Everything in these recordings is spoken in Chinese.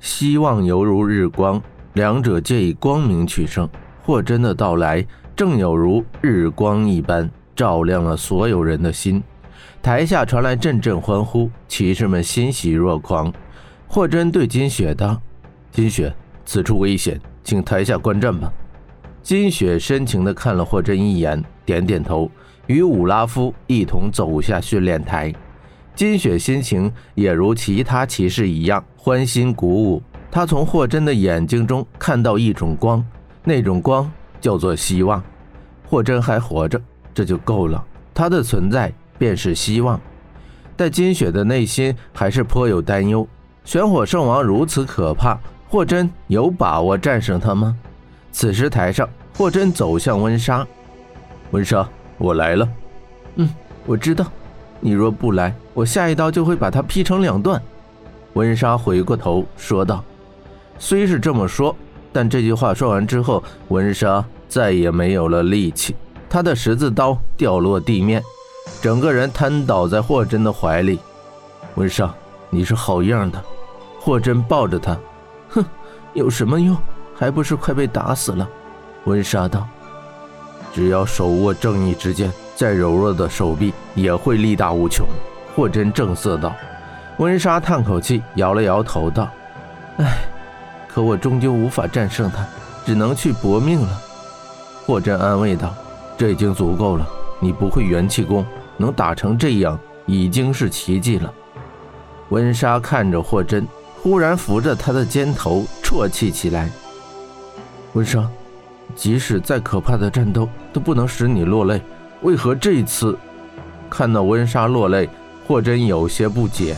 希望犹如日光，两者皆以光明取胜。霍真的到来，正有如日光一般，照亮了所有人的心。台下传来阵阵欢呼，骑士们欣喜若狂。霍真对金雪道：“金雪，此处危险，请台下观战吧。”金雪深情地看了霍真一眼，点点头，与武拉夫一同走下训练台。金雪心情也如其他骑士一样欢欣鼓舞。他从霍真的眼睛中看到一种光，那种光叫做希望。霍真还活着，这就够了。他的存在便是希望。但金雪的内心还是颇有担忧。玄火圣王如此可怕，霍真有把握战胜他吗？此时台上，霍真走向温莎。温莎，我来了。嗯，我知道。你若不来，我下一刀就会把他劈成两段。温莎回过头说道。虽是这么说，但这句话说完之后，温莎再也没有了力气。她的十字刀掉落地面，整个人瘫倒在霍真的怀里。温莎，你是好样的。霍真抱着她，哼，有什么用？还不是快被打死了。温莎道：“只要手握正义之剑。”再柔弱的手臂也会力大无穷。霍真正色道。温莎叹口气，摇了摇头道：“唉，可我终究无法战胜他，只能去搏命了。”霍真安慰道：“这已经足够了，你不会元气功，能打成这样已经是奇迹了。”温莎看着霍真，忽然扶着他的肩头啜泣起来。温莎，即使再可怕的战斗，都不能使你落泪。为何这一次看到温莎落泪，霍真有些不解。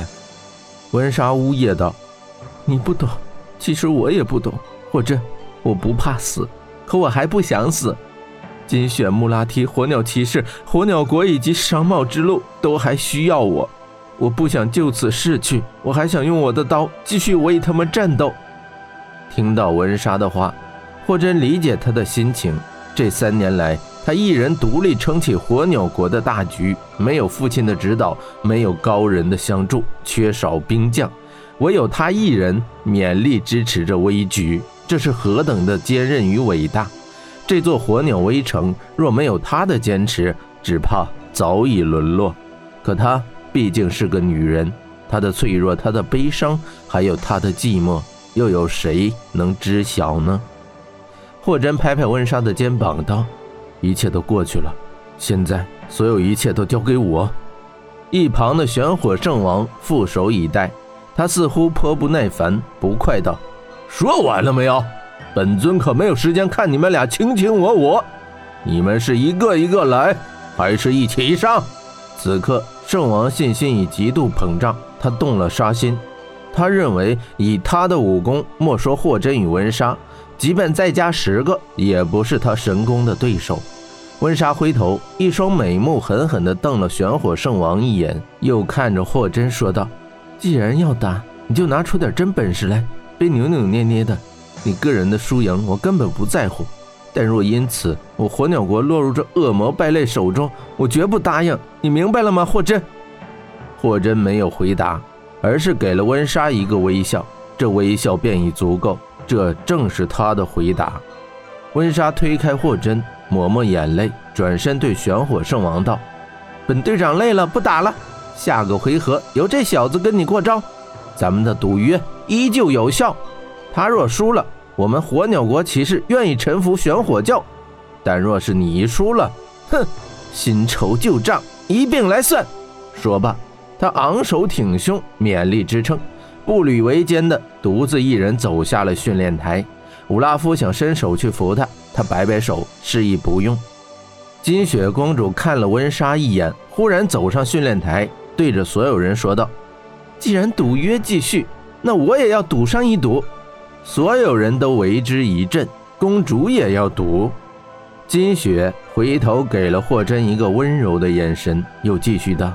温莎呜咽道：“你不懂，其实我也不懂。霍真，我不怕死，可我还不想死。金雪、穆拉提、火鸟骑士、火鸟国以及商贸之路都还需要我，我不想就此逝去。我还想用我的刀继续为他们战斗。”听到温莎的话，霍真理解他的心情。这三年来，他一人独立撑起火鸟国的大局，没有父亲的指导，没有高人的相助，缺少兵将，唯有他一人勉力支持着危局，这是何等的坚韧与伟大！这座火鸟微城若没有他的坚持，只怕早已沦落。可她毕竟是个女人，她的脆弱，她的悲伤，还有她的寂寞，又有谁能知晓呢？霍真拍拍温莎的肩膀，道。一切都过去了，现在所有一切都交给我。一旁的玄火圣王负手以待，他似乎颇不耐烦，不快道：“说完了没有？本尊可没有时间看你们俩卿卿我我。你们是一个一个来，还是一起上？”此刻圣王信心已极度膨胀，他动了杀心。他认为以他的武功，莫说霍真与温莎，即便再加十个，也不是他神功的对手。温莎回头，一双美目狠狠地瞪了玄火圣王一眼，又看着霍真说道：“既然要打，你就拿出点真本事来，别扭扭捏捏的。你个人的输赢，我根本不在乎。但若因此我火鸟国落入这恶魔败类手中，我绝不答应。你明白了吗，霍真？”霍真没有回答，而是给了温莎一个微笑，这微笑便已足够。这正是他的回答。温莎推开霍真。抹抹眼泪，转身对玄火圣王道：“本队长累了，不打了。下个回合由这小子跟你过招，咱们的赌约依旧有效。他若输了，我们火鸟国骑士愿意臣服玄火教；但若是你输了，哼，新仇旧账一并来算。”说罢，他昂首挺胸，勉力支撑，步履维艰的独自一人走下了训练台。武拉夫想伸手去扶他。他摆摆手，示意不用。金雪公主看了温莎一眼，忽然走上训练台，对着所有人说道：“既然赌约继续，那我也要赌上一赌。”所有人都为之一振。公主也要赌。金雪回头给了霍真一个温柔的眼神，又继续道：“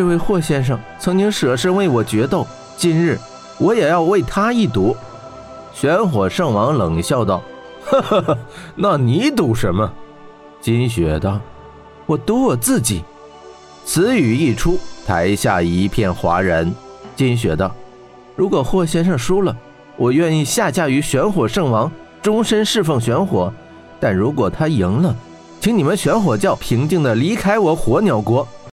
这位霍先生曾经舍身为我决斗，今日我也要为他一赌。”玄火圣王冷笑道。哈哈哈，那你赌什么？金雪道：“我赌我自己。”此语一出，台下一片哗然。金雪道：“如果霍先生输了，我愿意下嫁于玄火圣王，终身侍奉玄火。但如果他赢了，请你们玄火教平静的离开我火鸟国。